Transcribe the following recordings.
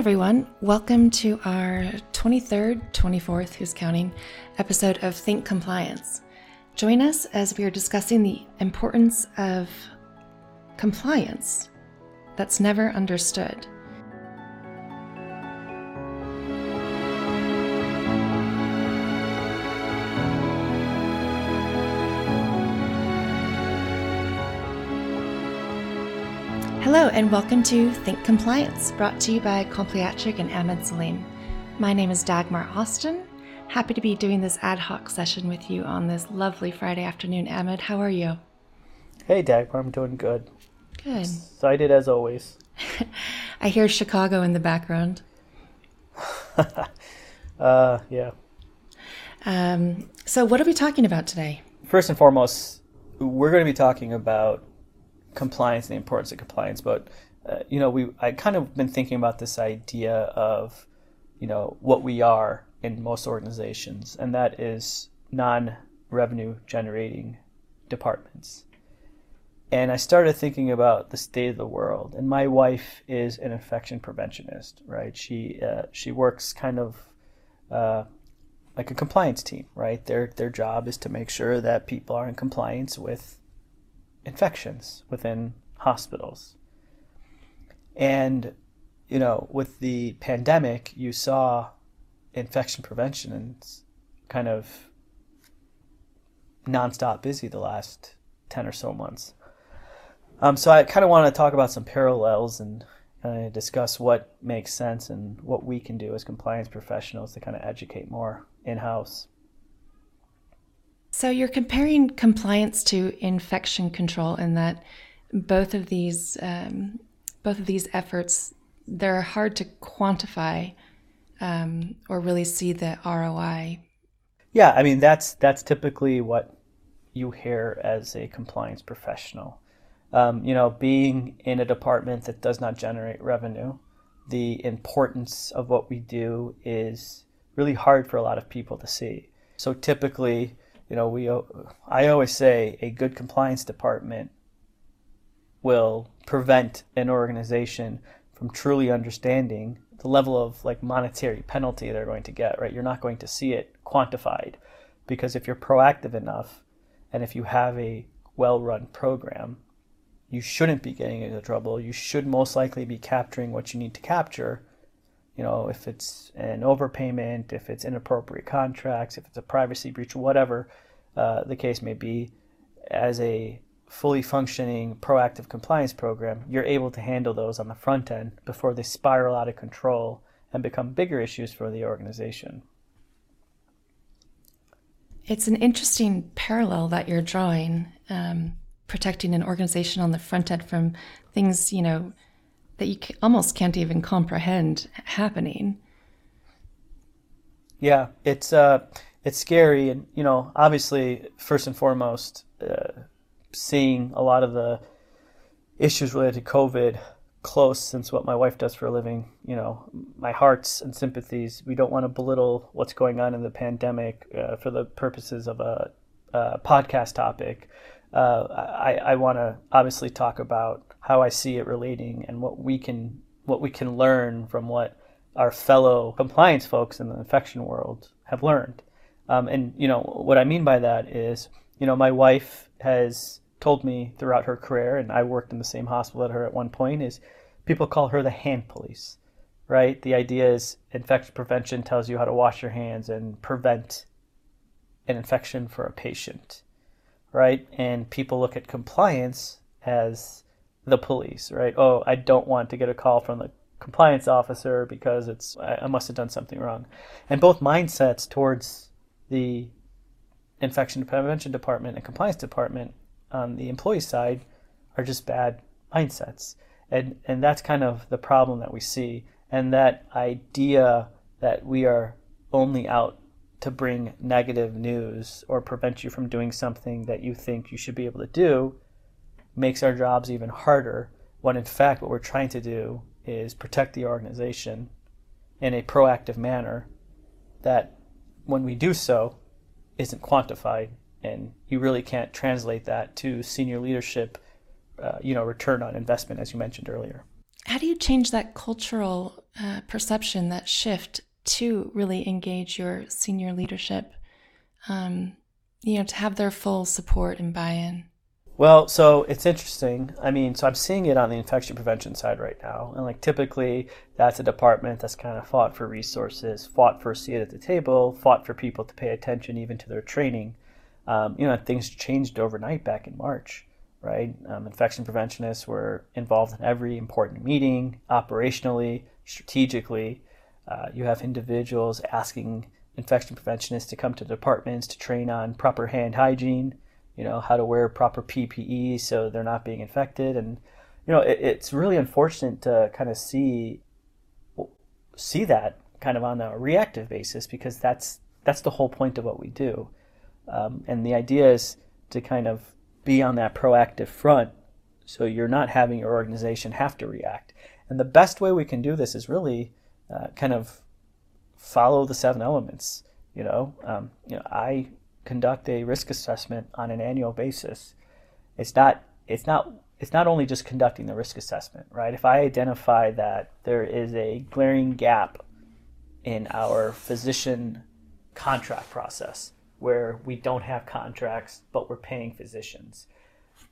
Everyone, welcome to our 23rd, 24th, who's counting, episode of Think Compliance. Join us as we are discussing the importance of compliance that's never understood. And welcome to Think Compliance, brought to you by Compliatric and Ahmed Salim. My name is Dagmar Austin. Happy to be doing this ad hoc session with you on this lovely Friday afternoon. Ahmed, how are you? Hey, Dagmar, I'm doing good. Good. Excited as always. I hear Chicago in the background. uh, yeah. Um, so, what are we talking about today? First and foremost, we're going to be talking about compliance and the importance of compliance. But uh, you know, we I kind of been thinking about this idea of you know what we are in most organizations, and that is non-revenue generating departments. And I started thinking about the state of the world. And my wife is an infection preventionist, right? She uh, she works kind of uh, like a compliance team, right? Their their job is to make sure that people are in compliance with infections within hospitals. And, you know, with the pandemic, you saw infection prevention and kind of nonstop busy the last 10 or so months. Um, so I kind of want to talk about some parallels and kind of discuss what makes sense and what we can do as compliance professionals to kind of educate more in house. So you're comparing compliance to infection control, in that both of these um, both of these efforts they're hard to quantify um, or really see the ROI. Yeah, I mean that's that's typically what you hear as a compliance professional. Um, you know, being in a department that does not generate revenue, the importance of what we do is really hard for a lot of people to see. So typically, you know, we I always say a good compliance department will prevent an organization from truly understanding the level of like monetary penalty they're going to get, right? You're not going to see it quantified because if you're proactive enough and if you have a well-run program, you shouldn't be getting into trouble. You should most likely be capturing what you need to capture. You know, if it's an overpayment, if it's inappropriate contracts, if it's a privacy breach, whatever uh, the case may be, as a fully functioning proactive compliance program, you're able to handle those on the front end before they spiral out of control and become bigger issues for the organization. It's an interesting parallel that you're drawing, um, protecting an organization on the front end from things, you know, that you almost can't even comprehend happening. Yeah, it's uh, it's scary, and you know, obviously, first and foremost, uh, seeing a lot of the issues related to COVID close since what my wife does for a living. You know, my hearts and sympathies. We don't want to belittle what's going on in the pandemic uh, for the purposes of a, a podcast topic. Uh, I, I want to obviously talk about how I see it relating and what we can what we can learn from what our fellow compliance folks in the infection world have learned. Um, and you know what I mean by that is, you know, my wife has told me throughout her career, and I worked in the same hospital at her at one point, is people call her the hand police, right? The idea is infection prevention tells you how to wash your hands and prevent an infection for a patient, right? And people look at compliance as the police, right? Oh, I don't want to get a call from the compliance officer because it's I must have done something wrong. And both mindsets towards the infection prevention department and compliance department on the employee side are just bad mindsets. And, and that's kind of the problem that we see. And that idea that we are only out to bring negative news or prevent you from doing something that you think you should be able to do makes our jobs even harder when in fact what we're trying to do is protect the organization in a proactive manner that when we do so, isn't quantified, and you really can't translate that to senior leadership, uh, you know, return on investment, as you mentioned earlier. how do you change that cultural uh, perception, that shift to really engage your senior leadership? Um, you know, to have their full support and buy-in. Well, so it's interesting. I mean, so I'm seeing it on the infection prevention side right now. And like typically that's a department that's kind of fought for resources, fought for a seat at the table, fought for people to pay attention even to their training. Um, you know, things changed overnight back in March, right? Um, infection preventionists were involved in every important meeting, operationally, strategically. Uh, you have individuals asking infection preventionists to come to departments to train on proper hand hygiene you know, how to wear proper PPE so they're not being infected. And, you know, it, it's really unfortunate to kind of see, see that kind of on a reactive basis because that's, that's the whole point of what we do. Um, and the idea is to kind of be on that proactive front so you're not having your organization have to react. And the best way we can do this is really uh, kind of follow the seven elements. You know, um, you know, I conduct a risk assessment on an annual basis. It's not it's not it's not only just conducting the risk assessment, right? If I identify that there is a glaring gap in our physician contract process where we don't have contracts but we're paying physicians,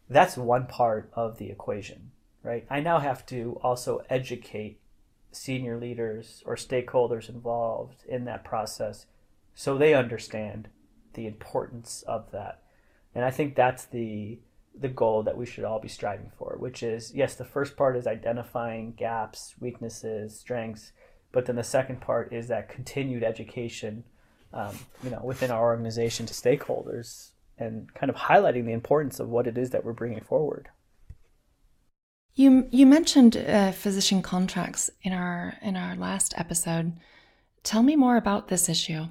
that's one part of the equation, right? I now have to also educate senior leaders or stakeholders involved in that process so they understand the importance of that. And I think that's the the goal that we should all be striving for, which is yes, the first part is identifying gaps, weaknesses, strengths, but then the second part is that continued education, um, you know, within our organization to stakeholders and kind of highlighting the importance of what it is that we're bringing forward. You you mentioned uh, physician contracts in our in our last episode. Tell me more about this issue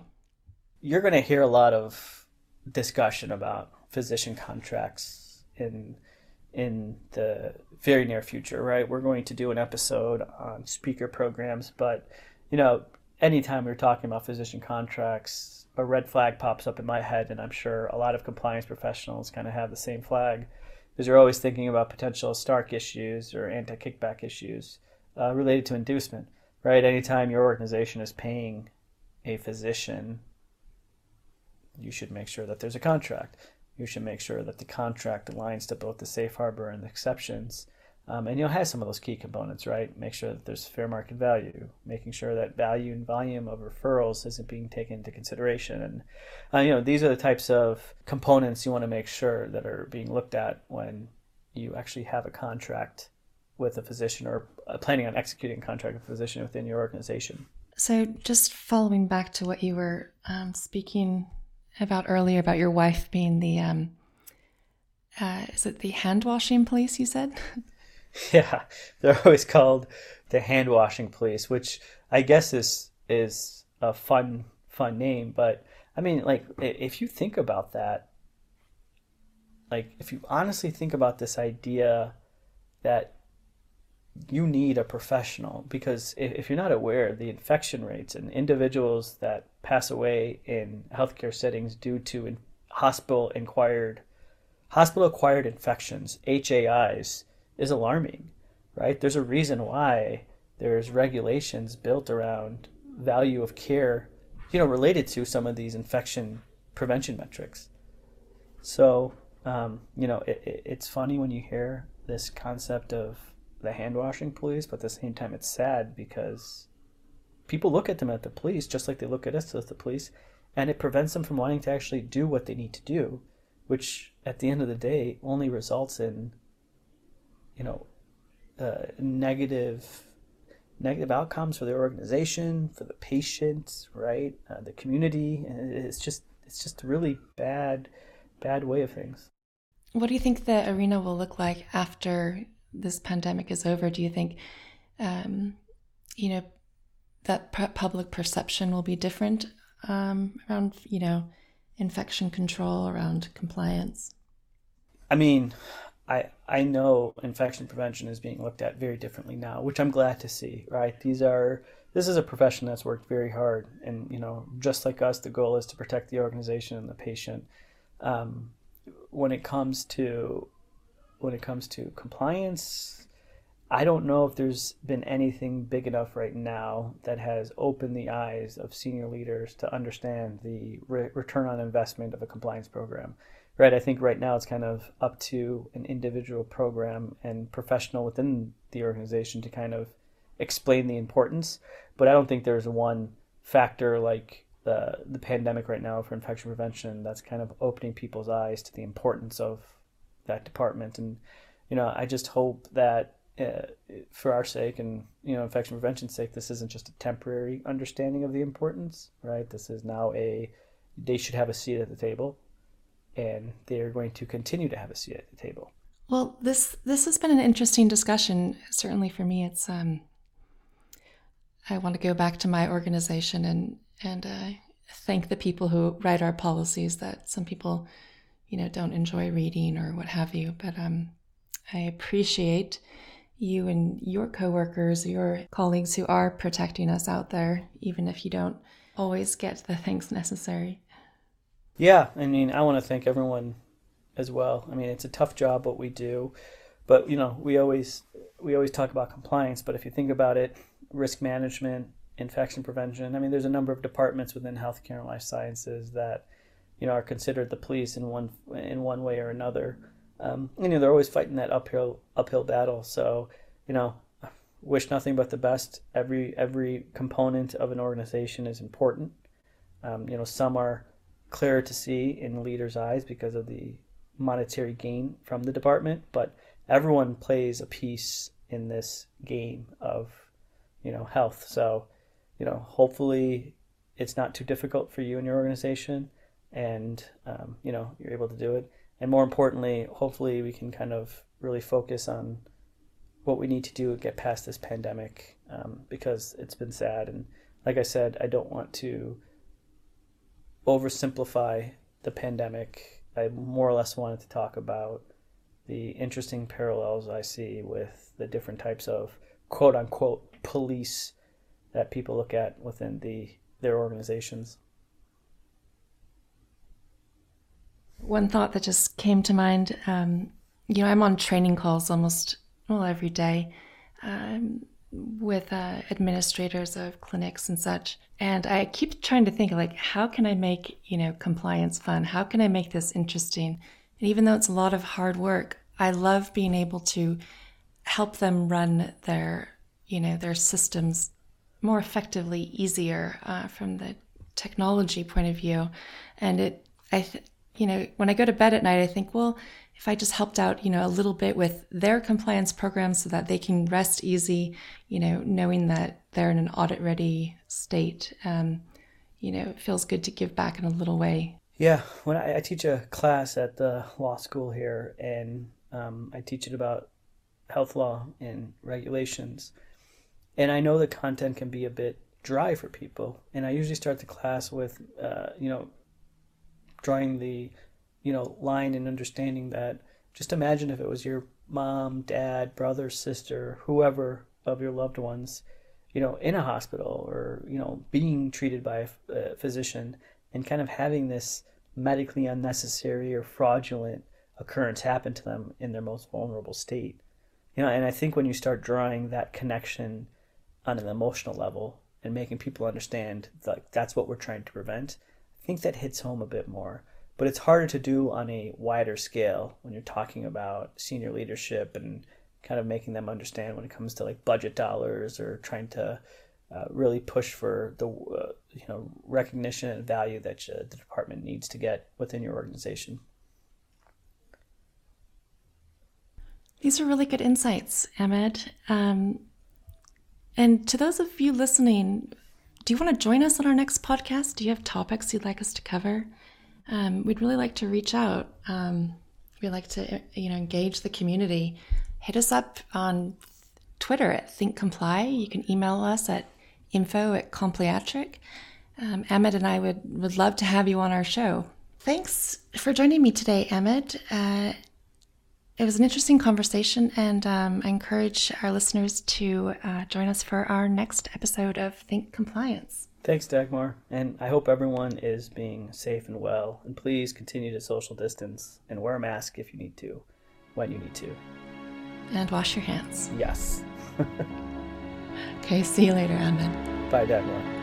you're going to hear a lot of discussion about physician contracts in in the very near future, right? We're going to do an episode on speaker programs, but you know, anytime we're talking about physician contracts, a red flag pops up in my head, and I'm sure a lot of compliance professionals kind of have the same flag, because you're always thinking about potential Stark issues or anti-kickback issues uh, related to inducement, right? Anytime your organization is paying a physician you should make sure that there's a contract. You should make sure that the contract aligns to both the safe harbor and the exceptions. Um, and you'll have some of those key components, right? Make sure that there's fair market value, making sure that value and volume of referrals isn't being taken into consideration. And, uh, you know, these are the types of components you want to make sure that are being looked at when you actually have a contract with a physician or uh, planning on executing a contract with a physician within your organization. So, just following back to what you were um, speaking about earlier about your wife being the um, uh, is it the hand washing police? You said. Yeah, they're always called the hand washing police, which I guess is is a fun fun name. But I mean, like if you think about that, like if you honestly think about this idea that you need a professional because if, you're not aware, the infection rates and individuals that pass away in healthcare settings due to hospital acquired hospital acquired infections (HAIs) is alarming. Right? There's a reason why there's regulations built around value of care, you know, related to some of these infection prevention metrics. So, um, you know, it, it, it's funny when you hear this concept of the hand washing police, but at the same time, it's sad because people look at them at the police just like they look at us as the police, and it prevents them from wanting to actually do what they need to do, which at the end of the day only results in, you know, uh, negative negative outcomes for the organization, for the patient, right, uh, the community, and it's just it's just a really bad bad way of things. What do you think the arena will look like after this pandemic is over, do you think, um, you know, that public perception will be different um, around, you know, infection control, around compliance? I mean, I I know infection prevention is being looked at very differently now, which I'm glad to see. Right, these are this is a profession that's worked very hard, and you know, just like us, the goal is to protect the organization and the patient. Um, when it comes to when it comes to compliance, I don't know if there's been anything big enough right now that has opened the eyes of senior leaders to understand the re- return on investment of a compliance program. Right, I think right now it's kind of up to an individual program and professional within the organization to kind of explain the importance. But I don't think there's one factor like the the pandemic right now for infection prevention that's kind of opening people's eyes to the importance of that department. And you know, I just hope that uh, for our sake and you know infection prevention's sake this isn't just a temporary understanding of the importance right this is now a they should have a seat at the table and they're going to continue to have a seat at the table. Well this this has been an interesting discussion certainly for me. It's um i want to go back to my organization and and uh, thank the people who write our policies that some people you know don't enjoy reading or what have you. But um i appreciate you and your coworkers, your colleagues who are protecting us out there, even if you don't always get the things necessary. Yeah, I mean, I want to thank everyone as well. I mean, it's a tough job what we do, but you know, we always we always talk about compliance, but if you think about it, risk management, infection prevention, I mean, there's a number of departments within healthcare and life sciences that you know are considered the police in one in one way or another um, you know they're always fighting that uphill uphill battle. So you know, wish nothing but the best. Every every component of an organization is important. Um, you know, some are clearer to see in leader's eyes because of the monetary gain from the department, but everyone plays a piece in this game of you know health. So you know, hopefully it's not too difficult for you and your organization, and um, you know you're able to do it and more importantly, hopefully we can kind of really focus on what we need to do to get past this pandemic um, because it's been sad. And like I said, I don't want to oversimplify the pandemic. I more or less wanted to talk about the interesting parallels I see with the different types of quote unquote police that people look at within the their organizations. One thought that just came to mind um, you know, I'm on training calls almost well every day um, with uh, administrators of clinics and such. And I keep trying to think like, how can I make, you know, compliance fun? How can I make this interesting? And even though it's a lot of hard work, I love being able to help them run their, you know, their systems more effectively, easier uh, from the technology point of view. And it, I, th- you know, when I go to bed at night, I think, well, if I just helped out, you know, a little bit with their compliance program so that they can rest easy, you know, knowing that they're in an audit ready state, um, you know, it feels good to give back in a little way. Yeah, when I, I teach a class at the law school here, and um, I teach it about health law and regulations, and I know the content can be a bit dry for people, and I usually start the class with, uh, you know, drawing the you know line and understanding that just imagine if it was your mom dad brother sister whoever of your loved ones you know in a hospital or you know being treated by a physician and kind of having this medically unnecessary or fraudulent occurrence happen to them in their most vulnerable state you know and i think when you start drawing that connection on an emotional level and making people understand that that's what we're trying to prevent I think that hits home a bit more. But it's harder to do on a wider scale when you're talking about senior leadership and kind of making them understand when it comes to like budget dollars or trying to uh, really push for the uh, you know recognition and value that uh, the department needs to get within your organization. These are really good insights, Ahmed. Um, and to those of you listening do you want to join us on our next podcast? Do you have topics you'd like us to cover? Um, we'd really like to reach out. Um, we like to, you know, engage the community. Hit us up on Twitter at Think Comply. You can email us at info at Compliatric. Um, Ahmed and I would, would love to have you on our show. Thanks for joining me today, Ahmed. Uh, it was an interesting conversation, and um, I encourage our listeners to uh, join us for our next episode of Think Compliance. Thanks, Dagmar. And I hope everyone is being safe and well. And please continue to social distance and wear a mask if you need to, when you need to. And wash your hands. Yes. okay, see you later, Ahmed. Bye, Dagmar.